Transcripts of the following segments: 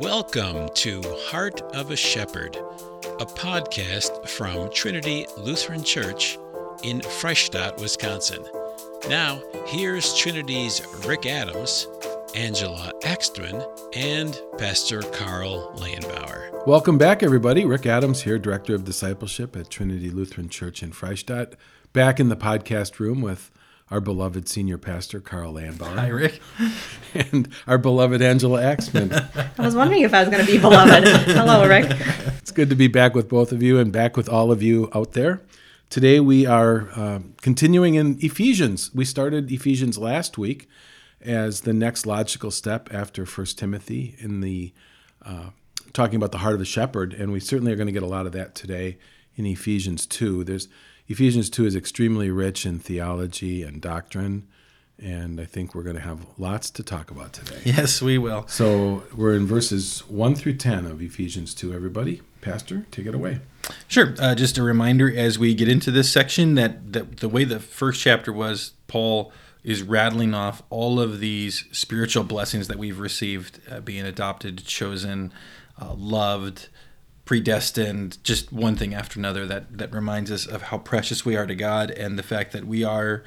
Welcome to Heart of a Shepherd, a podcast from Trinity Lutheran Church in Freistadt, Wisconsin. Now, here's Trinity's Rick Adams, Angela Ekstrom, and Pastor Carl Lehenbauer. Welcome back, everybody. Rick Adams here, Director of Discipleship at Trinity Lutheran Church in Freistadt, back in the podcast room with our beloved senior pastor, Carl Lehenbauer. Hi, Rick. And our beloved Angela Axman. I was wondering if I was going to be beloved. Hello, Rick. it's good to be back with both of you and back with all of you out there. Today we are um, continuing in Ephesians. We started Ephesians last week as the next logical step after First Timothy in the uh, talking about the heart of a shepherd, and we certainly are going to get a lot of that today in Ephesians two. There's Ephesians 2 is extremely rich in theology and doctrine, and I think we're going to have lots to talk about today. Yes, we will. So we're in verses 1 through 10 of Ephesians 2, everybody. Pastor, take it away. Sure. Uh, just a reminder as we get into this section that, that the way the first chapter was, Paul is rattling off all of these spiritual blessings that we've received uh, being adopted, chosen, uh, loved, predestined, just one thing after another that, that reminds us of how precious we are to God and the fact that we are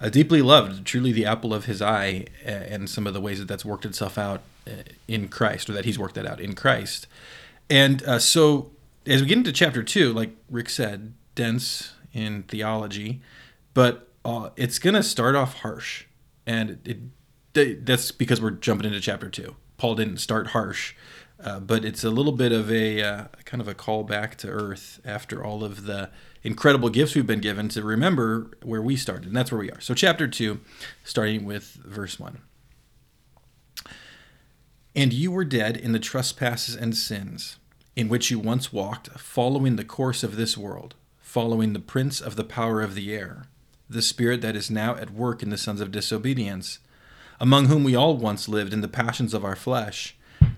uh, deeply loved, truly the apple of his eye, and some of the ways that that's worked itself out uh, in Christ, or that he's worked that out in Christ. And uh, so as we get into chapter two, like Rick said, dense in theology, but uh, it's going to start off harsh. And it, it, that's because we're jumping into chapter two. Paul didn't start harsh. Uh, but it's a little bit of a uh, kind of a call back to earth after all of the incredible gifts we've been given to remember where we started. And that's where we are. So, chapter 2, starting with verse 1. And you were dead in the trespasses and sins, in which you once walked, following the course of this world, following the prince of the power of the air, the spirit that is now at work in the sons of disobedience, among whom we all once lived in the passions of our flesh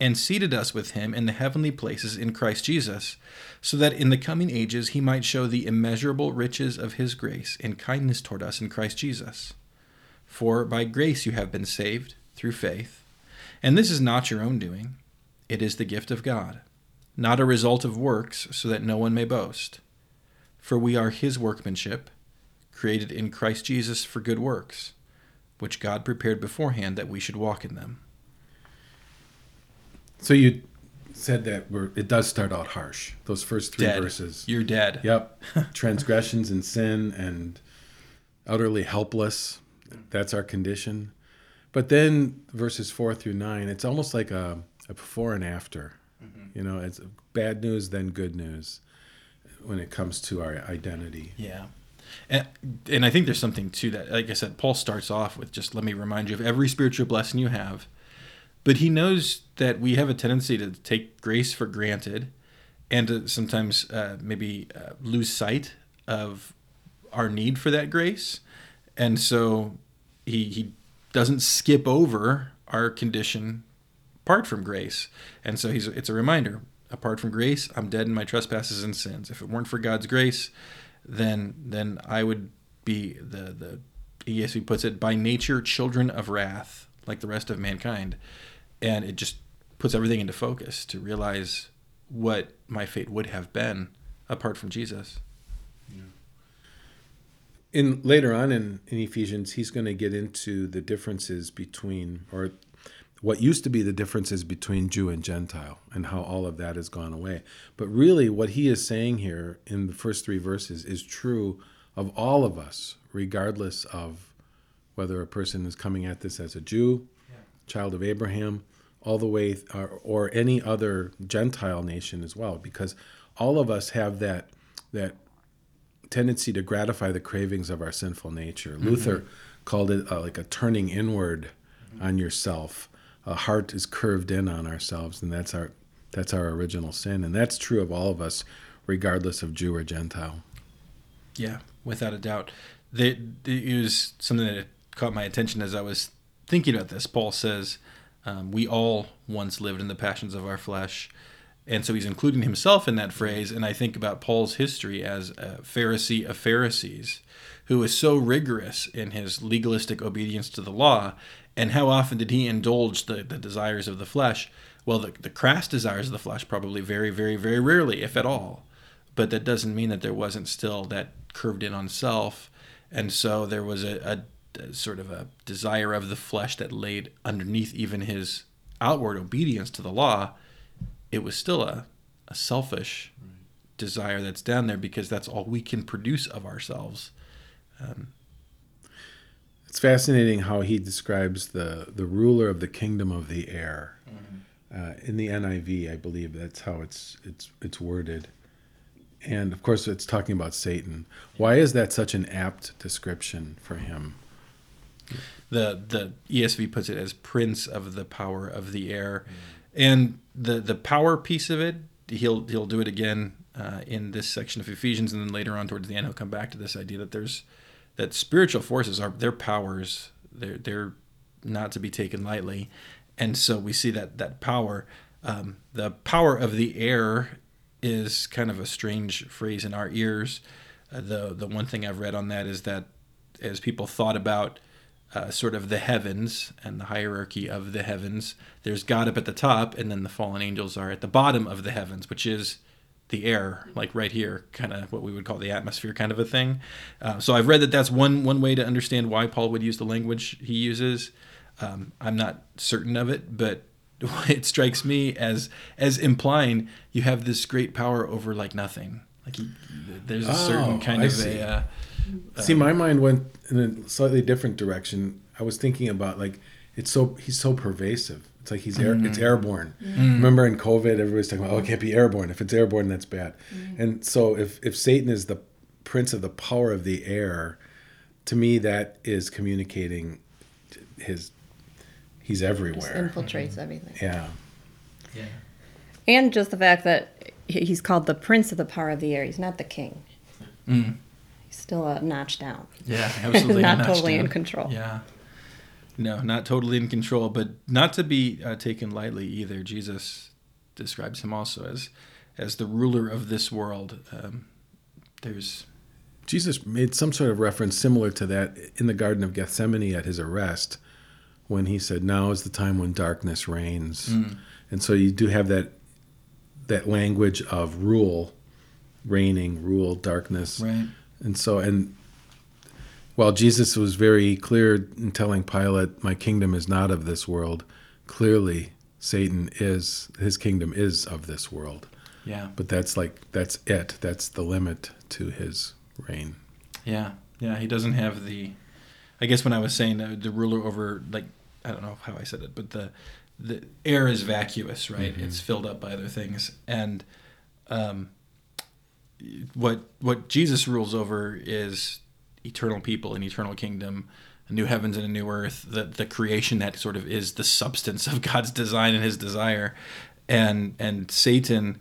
and seated us with him in the heavenly places in Christ Jesus, so that in the coming ages he might show the immeasurable riches of his grace and kindness toward us in Christ Jesus. For by grace you have been saved through faith, and this is not your own doing, it is the gift of God, not a result of works, so that no one may boast. For we are his workmanship, created in Christ Jesus for good works, which God prepared beforehand that we should walk in them. So you said that we're, it does start out harsh. Those first three dead. verses. You're dead. Yep. Transgressions and sin and utterly helpless. That's our condition. But then verses four through nine, it's almost like a, a before and after. Mm-hmm. You know, it's bad news, then good news when it comes to our identity. Yeah. And, and I think there's something to that. Like I said, Paul starts off with just let me remind you of every spiritual blessing you have but he knows that we have a tendency to take grace for granted and to sometimes uh, maybe uh, lose sight of our need for that grace. And so he, he doesn't skip over our condition apart from grace. And so he's, it's a reminder apart from grace, I'm dead in my trespasses and sins. If it weren't for God's grace, then then I would be the the ESV puts it by nature children of wrath like the rest of mankind and it just puts everything into focus to realize what my fate would have been apart from Jesus. In later on in, in Ephesians, he's going to get into the differences between, or what used to be the differences between Jew and Gentile, and how all of that has gone away. But really, what he is saying here in the first three verses is true of all of us, regardless of whether a person is coming at this as a Jew, yeah. Child of Abraham, all the way, or, or any other Gentile nation as well, because all of us have that that tendency to gratify the cravings of our sinful nature. Mm-hmm. Luther called it uh, like a turning inward mm-hmm. on yourself. A heart is curved in on ourselves, and that's our that's our original sin, and that's true of all of us, regardless of Jew or Gentile. Yeah, without a doubt. they, it was something that caught my attention as I was thinking about this. Paul says, um, "We all once lived in the passions of our flesh." And so he's including himself in that phrase. And I think about Paul's history as a Pharisee of Pharisees, who was so rigorous in his legalistic obedience to the law. And how often did he indulge the, the desires of the flesh? Well, the, the crass desires of the flesh, probably very, very, very rarely, if at all. But that doesn't mean that there wasn't still that curved in on self. And so there was a, a, a sort of a desire of the flesh that laid underneath even his outward obedience to the law it was still a, a selfish right. desire that's down there because that's all we can produce of ourselves. Um, it's fascinating how he describes the, the ruler of the kingdom of the air. Mm-hmm. Uh, in the NIV, I believe that's how it's it's it's worded, and of course, it's talking about Satan. Why is that such an apt description for him? The the ESV puts it as prince of the power of the air. Mm and the the power piece of it, he'll he'll do it again uh, in this section of Ephesians, and then later on towards the end, he'll come back to this idea that there's that spiritual forces are their powers. They're they're not to be taken lightly, and so we see that that power, um, the power of the air, is kind of a strange phrase in our ears. Uh, the the one thing I've read on that is that as people thought about uh, sort of the heavens and the hierarchy of the heavens. There's God up at the top, and then the fallen angels are at the bottom of the heavens, which is the air, like right here, kind of what we would call the atmosphere, kind of a thing. Uh, so I've read that that's one one way to understand why Paul would use the language he uses. Um, I'm not certain of it, but it strikes me as as implying you have this great power over like nothing. Like there's a certain oh, kind I of see. a. Uh, See, my mind went in a slightly different direction. I was thinking about like it's so he's so pervasive. It's like he's air, mm. it's airborne. Mm. Remember in COVID, everybody's talking about oh, it can't be airborne. If it's airborne, that's bad. Mm. And so if if Satan is the prince of the power of the air, to me that is communicating his he's everywhere. Just infiltrates everything. Yeah. Yeah. And just the fact that he's called the prince of the power of the air. He's not the king. Mm still a notch down. Yeah, absolutely. not totally down. in control. Yeah. No, not totally in control, but not to be uh, taken lightly either. Jesus describes him also as as the ruler of this world. Um, there's Jesus made some sort of reference similar to that in the Garden of Gethsemane at his arrest, when he said, "Now is the time when darkness reigns," mm. and so you do have that that language of rule, reigning, rule, darkness. Right. And so, and while Jesus was very clear in telling Pilate, My kingdom is not of this world, clearly Satan is, his kingdom is of this world. Yeah. But that's like, that's it. That's the limit to his reign. Yeah. Yeah. He doesn't have the, I guess when I was saying uh, the ruler over, like, I don't know how I said it, but the, the air is vacuous, right? Mm-hmm. It's filled up by other things. And, um, what what Jesus rules over is eternal people and eternal kingdom, a new heavens and a new earth, the the creation that sort of is the substance of God's design and His desire, and and Satan,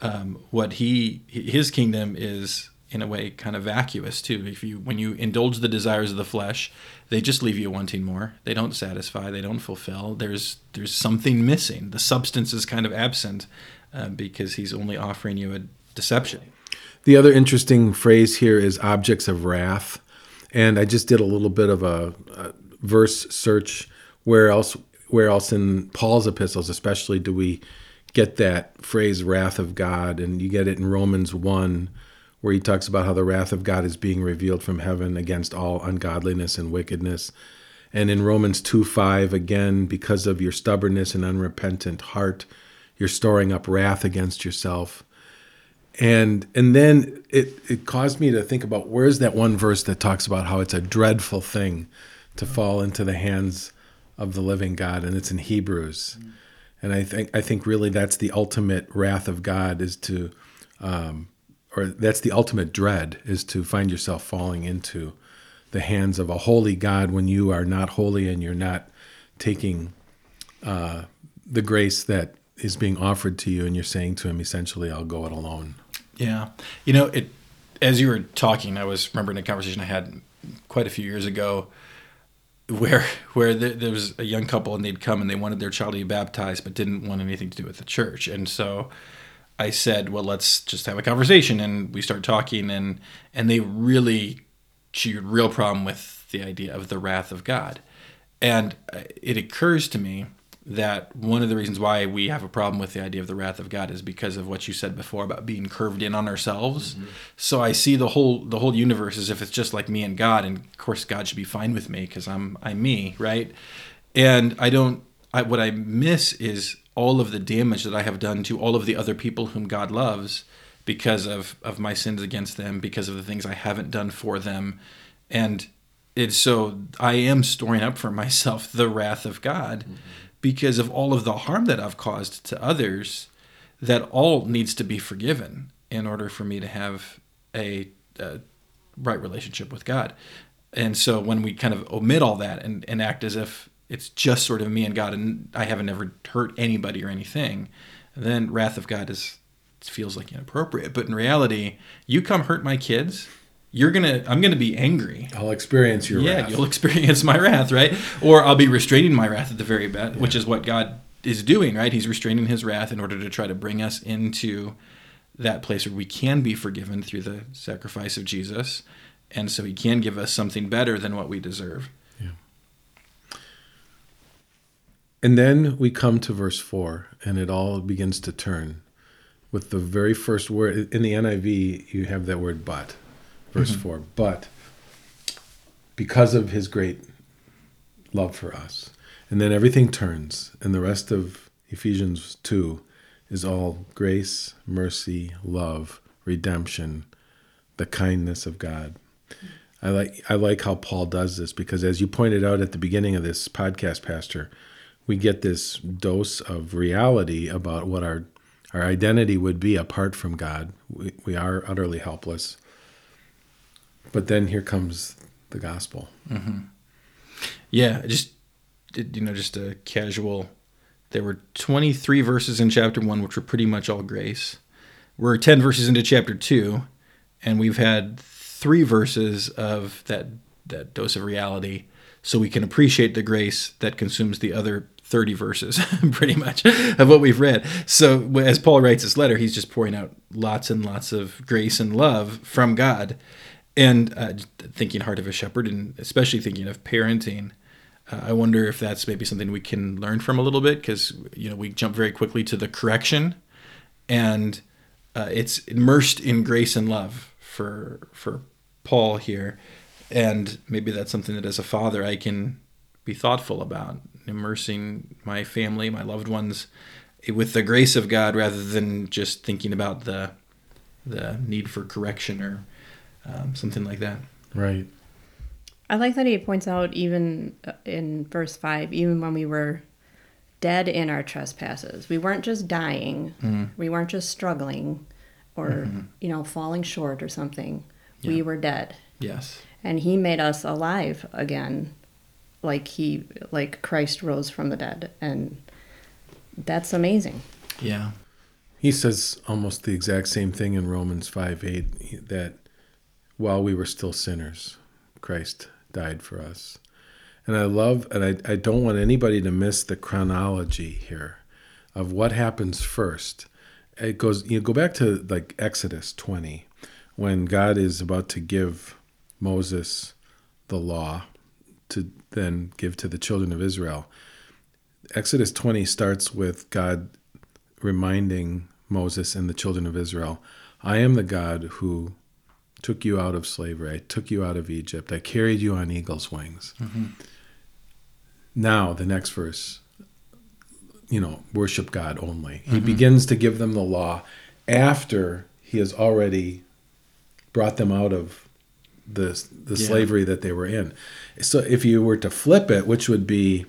um, what he his kingdom is in a way kind of vacuous too. If you when you indulge the desires of the flesh, they just leave you wanting more. They don't satisfy. They don't fulfill. There's there's something missing. The substance is kind of absent uh, because he's only offering you a deception. The other interesting phrase here is objects of wrath. And I just did a little bit of a, a verse search. Where else? Where else in Paul's epistles, especially, do we get that phrase "wrath of God"? And you get it in Romans one, where he talks about how the wrath of God is being revealed from heaven against all ungodliness and wickedness. And in Romans 2 5, again, because of your stubbornness and unrepentant heart, you're storing up wrath against yourself and and then it it caused me to think about where's that one verse that talks about how it's a dreadful thing to fall into the hands of the living God, and it's in Hebrews. Mm. And I think I think really that's the ultimate wrath of God is to, um, or that's the ultimate dread is to find yourself falling into the hands of a holy God when you are not holy and you're not taking uh, the grace that is being offered to you, and you're saying to Him essentially, "I'll go it alone." Yeah, you know it. As you were talking, I was remembering a conversation I had quite a few years ago where where there, there, was a young couple and they'd come and they wanted their child to be baptized but didn't want anything to do with the church. And so I said well let's just have a conversation. And we start talking and and they really she had real problem with the idea of the wrath of God. And uh, it occurs to me that one of the reasons why we have a problem with the idea of the wrath of God is because of what you said before about being curved in on ourselves. Mm-hmm. So I see the whole the whole universe as if it's just like me and God, and of course God should be fine with me because I'm I'm me, right? And I don't. I, what I miss is all of the damage that I have done to all of the other people whom God loves because of of my sins against them, because of the things I haven't done for them, and it's so I am storing up for myself the wrath of God. Mm-hmm because of all of the harm that I've caused to others, that all needs to be forgiven in order for me to have a, a right relationship with God. And so when we kind of omit all that and, and act as if it's just sort of me and God and I haven't ever hurt anybody or anything, then wrath of God is feels like inappropriate. But in reality, you come hurt my kids, you're gonna i'm gonna be angry. I'll experience your yeah wrath. you'll experience my wrath right? Or i'll be restraining my wrath at the very best yeah. which is what god is doing right? He's restraining his wrath in order to try to bring us into that place where we can be forgiven through the sacrifice of jesus. And so he can give us something better than what we deserve. Yeah. And then we come to verse 4 and it all begins to turn with the very first word. In the niv you have that word but verse mm-hmm. 4. But because of his great love for us. And then everything turns, and the rest of Ephesians 2 is all grace, mercy, love, redemption, the kindness of God. I like I like how Paul does this because as you pointed out at the beginning of this podcast pastor, we get this dose of reality about what our our identity would be apart from God. We, we are utterly helpless. But then here comes the gospel. Mm-hmm. Yeah, just you know, just a casual. There were 23 verses in chapter one, which were pretty much all grace. We're 10 verses into chapter two, and we've had three verses of that that dose of reality, so we can appreciate the grace that consumes the other 30 verses, pretty much, of what we've read. So, as Paul writes this letter, he's just pouring out lots and lots of grace and love from God and uh, thinking heart of a shepherd and especially thinking of parenting uh, i wonder if that's maybe something we can learn from a little bit because you know we jump very quickly to the correction and uh, it's immersed in grace and love for for paul here. And maybe that's something that as a father i can be thoughtful about immersing my family my loved ones with the grace of god rather than just thinking about the the need for correction or um, something like that. Right. I like that he points out even uh, in verse 5, even when we were dead in our trespasses, we weren't just dying, mm-hmm. we weren't just struggling or, mm-hmm. you know, falling short or something. Yeah. We were dead. Yes. And he made us alive again like he like Christ rose from the dead and that's amazing. Yeah. He says almost the exact same thing in Romans 5 8 that while we were still sinners, Christ died for us. And I love, and I, I don't want anybody to miss the chronology here of what happens first. It goes, you know, go back to like Exodus 20, when God is about to give Moses the law to then give to the children of Israel. Exodus 20 starts with God reminding Moses and the children of Israel, I am the God who took you out of slavery. I took you out of Egypt. I carried you on eagle's wings. Mm-hmm. Now, the next verse, you know, worship God only. He mm-hmm. begins to give them the law after he has already brought them out of the the yeah. slavery that they were in. So if you were to flip it, which would be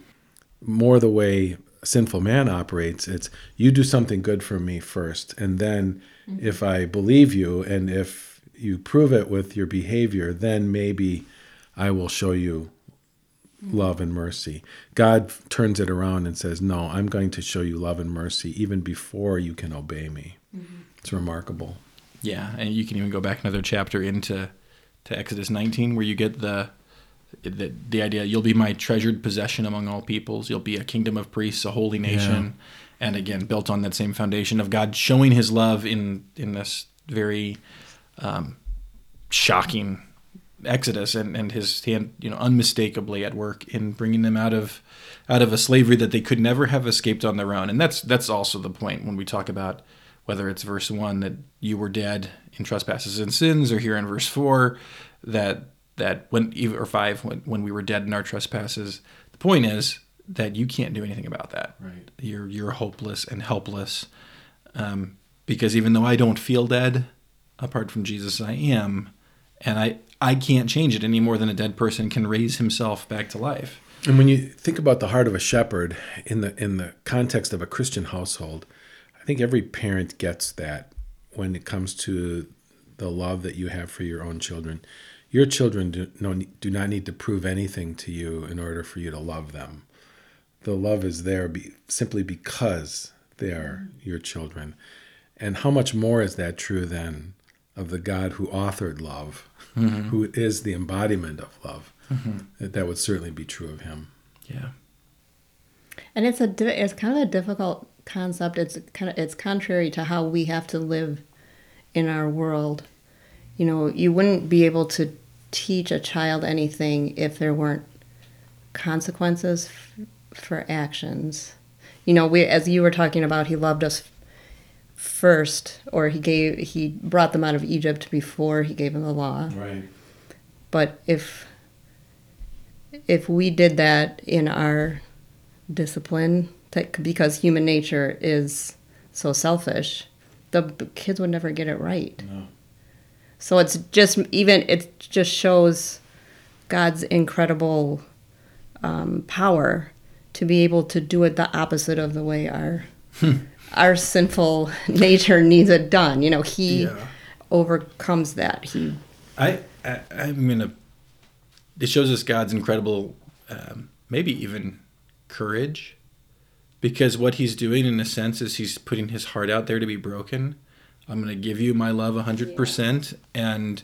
more the way sinful man operates, it's you do something good for me first, and then mm-hmm. if I believe you and if you prove it with your behavior, then maybe I will show you love and mercy. God turns it around and says, No, I'm going to show you love and mercy even before you can obey me. Mm-hmm. It's remarkable. Yeah, and you can even go back another chapter into to Exodus 19, where you get the the, the idea you'll be my treasured possession among all peoples you'll be a kingdom of priests a holy nation and again built on that same foundation of god showing his love in in this very um, shocking exodus and, and his hand you know unmistakably at work in bringing them out of out of a slavery that they could never have escaped on their own. And that's that's also the point when we talk about whether it's verse 1 that you were dead in trespasses and sins or here in verse 4 that that when or five when, when we were dead in our trespasses. The point is that you can't do anything about that. Right. you're you're hopeless and helpless um, because even though i don't feel dead apart from jesus i am and i i can't change it any more than a dead person can raise himself back to life And when you think about the heart of a shepherd in the in the context of a Christian household, I think every parent gets that when it comes to the love that you have for your own children. Your children do, no, do not need to prove anything to you in order for you to love them. The love is there be, simply because they are your children. And how much more is that true then of the God who authored love, mm-hmm. who is the embodiment of love? Mm-hmm. That, that would certainly be true of him. yeah And it's a it's kind of a difficult concept. It's kind of it's contrary to how we have to live in our world. You know, you wouldn't be able to teach a child anything if there weren't consequences f- for actions. You know, we as you were talking about, he loved us first, or he gave he brought them out of Egypt before he gave them the law. Right. But if if we did that in our discipline, because human nature is so selfish, the kids would never get it right. No. So it's just even it just shows God's incredible um, power to be able to do it the opposite of the way our our sinful nature needs it done. You know, He Yeah. overcomes that. He I, I I'm gonna. It shows us God's incredible, um, maybe even courage, because what He's doing in a sense is He's putting His heart out there to be broken. I'm gonna give you my love hundred percent, and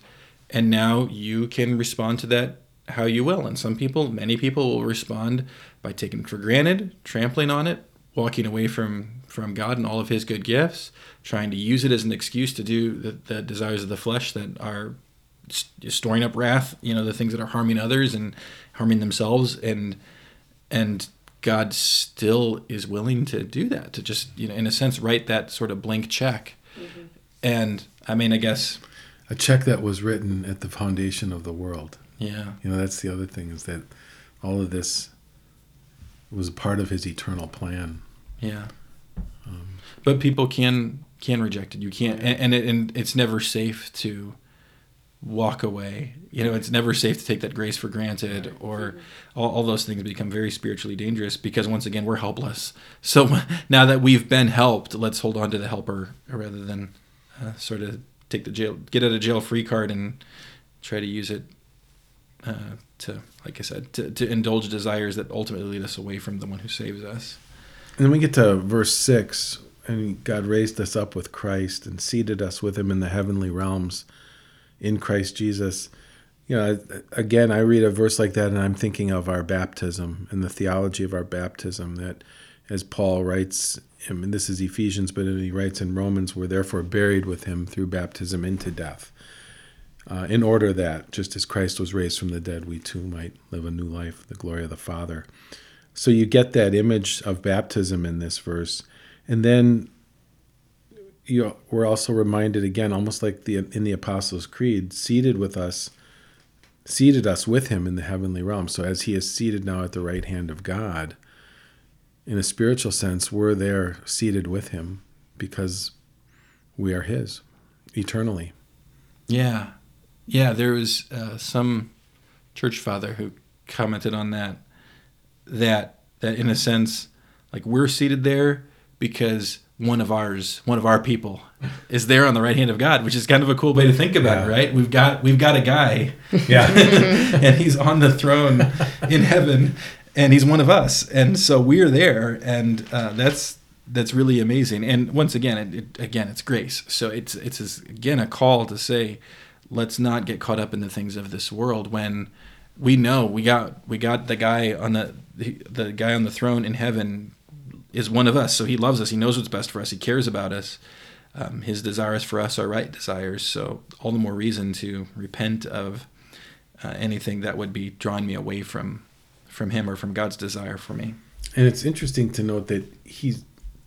and now you can respond to that how you will. And some people, many people, will respond by taking it for granted, trampling on it, walking away from from God and all of His good gifts, trying to use it as an excuse to do the, the desires of the flesh that are st- storing up wrath. You know, the things that are harming others and harming themselves, and and God still is willing to do that, to just you know, in a sense, write that sort of blank check. Mm-hmm. And I mean, I guess, A check that was written at the foundation of the world. yeah, You know, that's the other thing is that all of this was part of his eternal plan. Yeah. But people can can reject it. You can't, and and, it, and it's never safe to walk away. You know, it's never safe to take that grace for granted, or all, all those things become very spiritually dangerous because once again we're helpless. So now that we've been helped, let's hold on to the helper rather than uh, sort of take the jail, get out of jail free card and try to use it uh, to, like I said, to, to indulge desires that ultimately lead us away from the one who saves us. And then we get to verse 6 and God raised us up with Christ and seated us with him in the heavenly realms in Christ Jesus. You know, again, I read a verse like that and I'm thinking of our baptism and the theology of our baptism that as Paul writes, I mean, this is Ephesians, but he writes in Romans, we're therefore buried with him through baptism into death. Uh, in order that, just as Christ was raised from the dead, we too might live a new life, the glory of the Father. So you get that image of baptism in this verse, and then you we're also reminded again, almost like the in the Apostles' Creed, seated with us, seated us with Him in the heavenly realm. So as He is seated now at the right hand of God, in a spiritual sense, we're there seated with Him because we are His eternally. Yeah, yeah. There was uh, some church father who commented on that. That that in a sense, like we're seated there because one of ours, one of our people, is there on the right hand of God, which is kind of a cool way to think about it, right? We've got we've got a guy, Yeah. and he's on the throne in heaven, and he's one of us, and so we're there, and uh, that's that's really amazing. And once again, it, it, again, it's grace. So it's it's again a call to say, let's not get caught up in the things of this world when we know we got we got the guy on the the, guy on the throne in heaven is one of us so he loves us he knows what's best for us he cares about us um, his desires for us are right desires so all the more reason to repent of uh, anything that would be drawing me away from from him or from god's desire for me And it's interesting to note that he's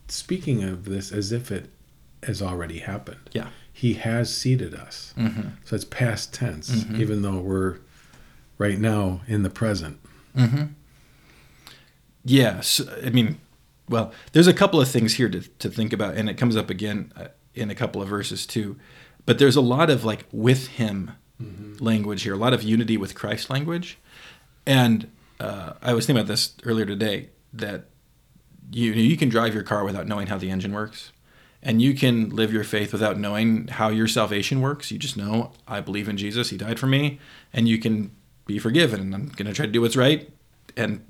speaking of this as if it has already happened. yeah He has seated us. mm-hmm. So it's past tense, Mhm. even though we're right now in the present. Mm-hmm. Yes, I mean, well, there's a couple of things here to, to think about, and it comes up again uh, in a couple of verses too. But there's a lot of like with him language here, a lot of unity with Christ language, and uh, I was thinking about this earlier today that you you can drive your car without knowing how the engine works. And you can live your faith without knowing how your salvation works. You just know, I believe in Jesus. He died for me. And you can be forgiven. And I'm going to try to do what's right. And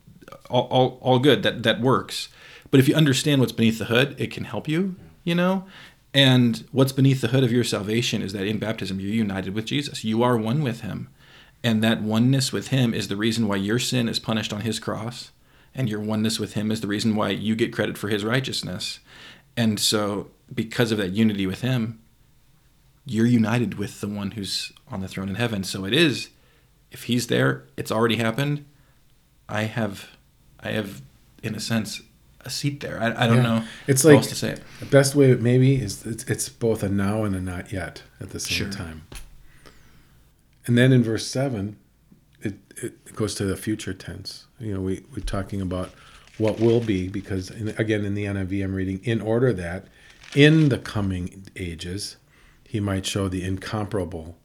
all, all, all good. That, that works. But if you understand what's beneath the hood, it can help you, you know? And what's beneath the hood of your salvation is that in baptism, you're united with Jesus. You are one with him. And that oneness with him is the reason why your sin is punished on his cross. And your oneness with him is the reason why you get credit for his righteousness. And so, because of that unity with him, you're united with the one who's on the throne in heaven. So it is, if he's there, it's already happened. I have, I have, in a sense, a seat there. I, I don't Yeah. know. It's how like else to say it. the best way maybe is it's, it's both a now and a not yet at the same Sure. time. And then in verse seven, it, it goes to the future tense. You know, we we're talking about what will be because in, again in the NIV I'm reading in order that in the coming ages he might show the incomparable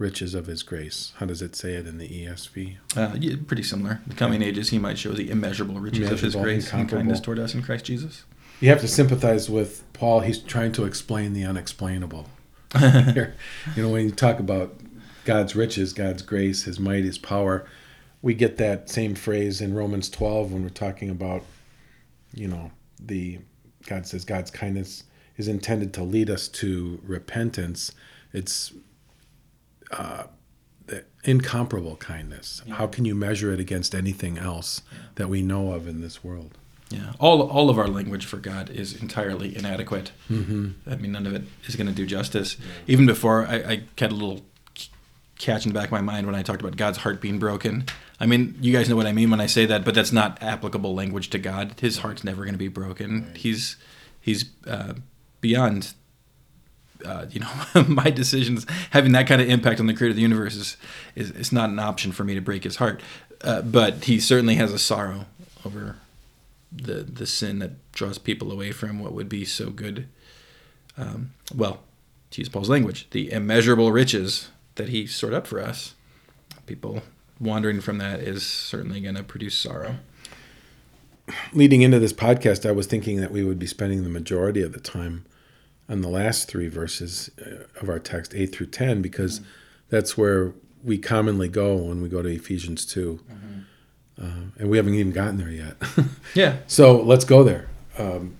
riches of his grace. How does it say it in the ESV? Uh, yeah, pretty similar. The coming ages, he might show the immeasurable riches of his grace and kindness toward us in Christ Jesus. You have to sympathize with Paul. He's trying to explain the unexplainable. You know, when you talk about God's riches, God's grace, His might, His power, we get that same phrase in Romans 12 when we're talking about, you know, the God says God's kindness is intended to lead us to repentance. It's uh, the incomparable kindness. How can you measure it against anything else that we know of in this world? Yeah, all all of our language for God is entirely inadequate. Mm-hmm. I mean, none of it is going to do justice. Even before, I, I had a little catch in the back of my mind when I talked about God's heart being broken. I mean, you guys know what I mean when I say that, but that's not applicable language to God. His heart's never going to be broken. He's he's uh, beyond. Uh, you know, my decisions having that kind of impact on the creator of the universe is, is, is not an option for me to break his heart. Uh, but he certainly has a sorrow over the the sin that draws people away from what would be so good. Um, well, to use Paul's language, the immeasurable riches that he stored up for us. People wandering from that is certainly going to produce sorrow. leading into this podcast, I was thinking that we would be spending the majority of the time on the last three verses uh, of our text, 8 through 10, because that's where we commonly go when we go to Ephesians 2. Uh, and we haven't even gotten there yet. Yeah. so let's go there. Um,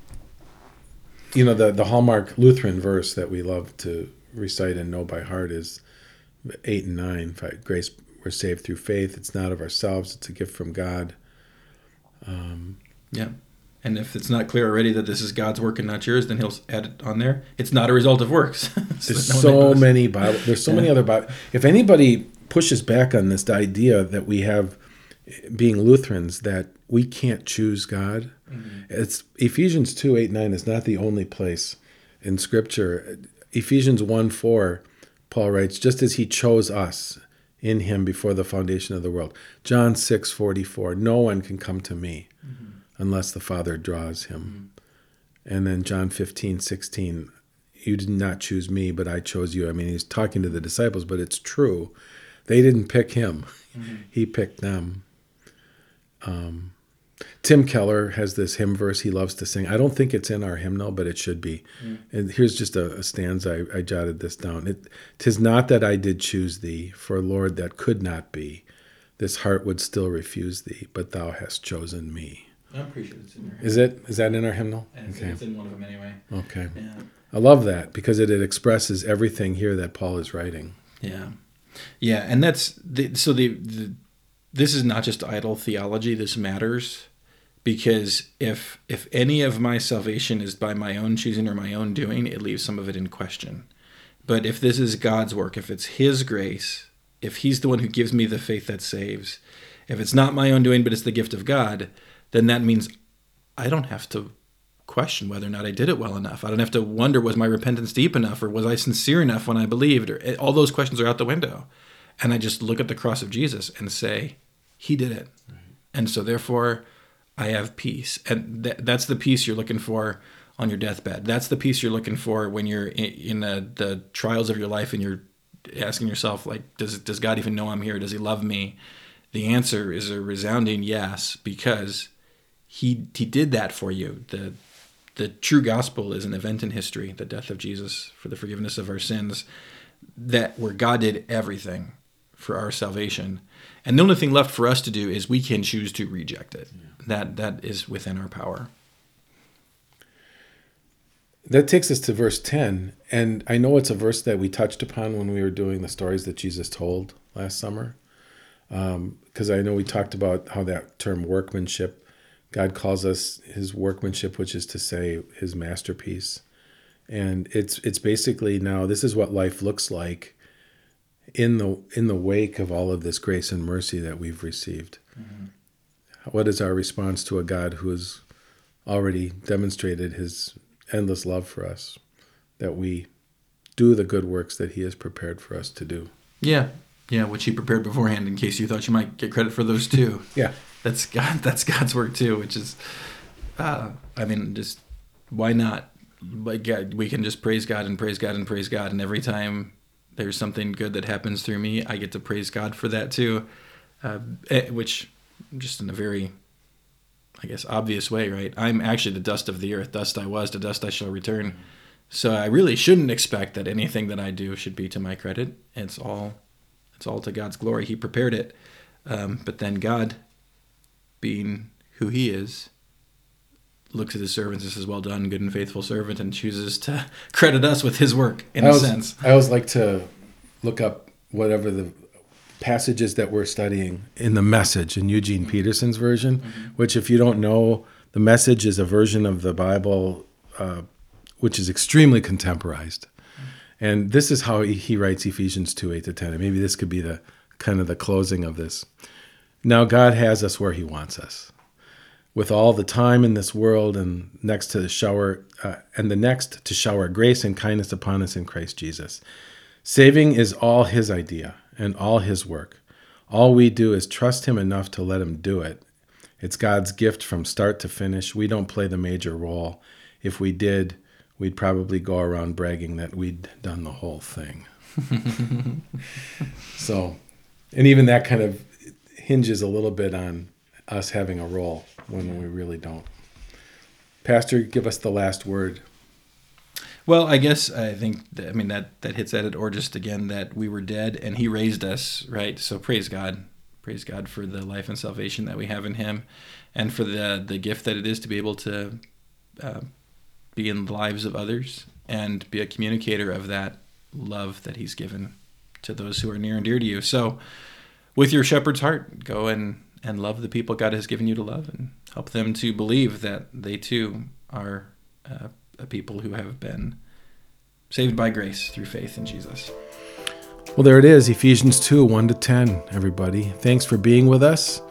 you know, the, the hallmark Lutheran verse that we love to recite and know by heart is 8 and 9. Grace, we're saved through faith. It's not of ourselves, it's a gift from God. Yeah. And if it's not clear already that this is God's work and not yours, then he'll add it on there. It's not a result of works. So There's so many Bible. There's so many other Bible. If anybody pushes back on this idea that we have, being Lutherans, that we can't choose God, Mm-hmm. it's Ephesians two eight nine is not the only place in Scripture. Ephesians one four, Paul writes, just as He chose us in Him before the foundation of the world. John six forty four, no one can come to me unless the Father draws him. And then John 15, 16, you did not choose me, but I chose you. I mean, he's talking to the disciples, but it's true. They didn't pick him, he picked them. Um, Tim Keller has this hymn verse he loves to sing. I don't think it's in our hymnal, but it should be. And here's just a, a stanza. I, I jotted this down. It, Tis not that I did choose thee, for Lord, that could not be. This heart would still refuse thee, but thou hast chosen me. I'm pretty sure it's in there. Is it? Is that in our hymnal? It's, Okay. it's in one of them anyway. Okay. Yeah. I love that because it, it expresses everything here that Paul is writing. Yeah, yeah, and that's the, so the, the this is not just idle theology. This matters because if if any of my salvation is by my own choosing or my own doing, it leaves some of it in question. But if this is God's work, if it's His grace, if He's the one who gives me the faith that saves, if it's not my own doing but it's the gift of God, then that means I don't have to question whether or not I did it well enough. I don't have to wonder was my repentance deep enough or was I sincere enough when I believed or eh, all those questions are out the window. And I just look at the cross of Jesus and say, He did it. Right. And so therefore I have peace. And th- that's the peace you're looking for on your deathbed. That's the peace you're looking for when you're in, in the, the trials of your life and you're asking yourself, like, does, does God even know I'm here? Does he love me? The answer is a resounding yes, because he, he did that for you. The, the true gospel is an event in history, the death of Jesus for the forgiveness of our sins, that where God did everything for our salvation. And the only thing left for us to do is we can choose to reject it. Yeah. That that is within our power. That takes us to verse 10. And I know it's a verse that we touched upon when we were doing the stories that Jesus told last summer. Because um, I know we talked about how that term workmanship, God calls us his workmanship, which is to say his masterpiece. And it's it's basically now this is what life looks like in the in the wake of all of this grace and mercy that we've received. Mm-hmm. What is our response to a God who has already demonstrated his endless love for us? That we do the good works that he has prepared for us to do. Yeah. Yeah, which he prepared beforehand in case you thought you might get credit for those too. yeah. That's God that's God's work too, which is uh I mean just why not like God, we can just praise God and praise God and praise God and every time there's something good that happens through me, I get to praise God for that too. Uh, eh, which just in a very I guess obvious way, right? I'm actually the dust of the earth, dust I was, to dust I shall return. So I really shouldn't expect that anything that I do should be to my credit. It's all it's all to God's glory. He prepared it. Um, but then God, being who he is, looks at his servants and says, Well done, good and faithful servant, and chooses to credit us with his work in I a always, sense. I always like to look up whatever the passages that we're studying in the message in Eugene Peterson's version, mm-hmm. which, if you don't know, the message is a version of the Bible uh, which is extremely contemporized. Mm-hmm. And this is how he, he writes Ephesians 2 8 to 10. And maybe this could be the kind of the closing of this. Now, God has us where he wants us. With all the time in this world, and next to the shower, uh, and the next to shower grace and kindness upon us in Christ Jesus. Saving is all his idea and all his work. All we do is trust him enough to let him do it. It's God's gift from start to finish. We don't play the major role. If we did, we'd probably go around bragging that we'd done the whole thing. so, and even that kind of hinges a little bit on us having a role when we really don't. Pastor, give us the last word. Well, I guess I think that, I mean that that hits at it, or just again that we were dead and He raised us, right? So praise God, praise God for the life and salvation that we have in Him, and for the the gift that it is to be able to uh, be in the lives of others and be a communicator of that love that He's given to those who are near and dear to you. So, with your shepherd's heart, go and and love the people God has given you to love, and help them to believe that they too are. Uh, people who have been saved by grace through faith in Jesus. Well, there it is Ephesians 2 1 to 10, everybody. Thanks for being with us.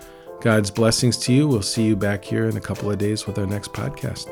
God's blessings to you. We'll see you back here in a couple of days with our next podcast.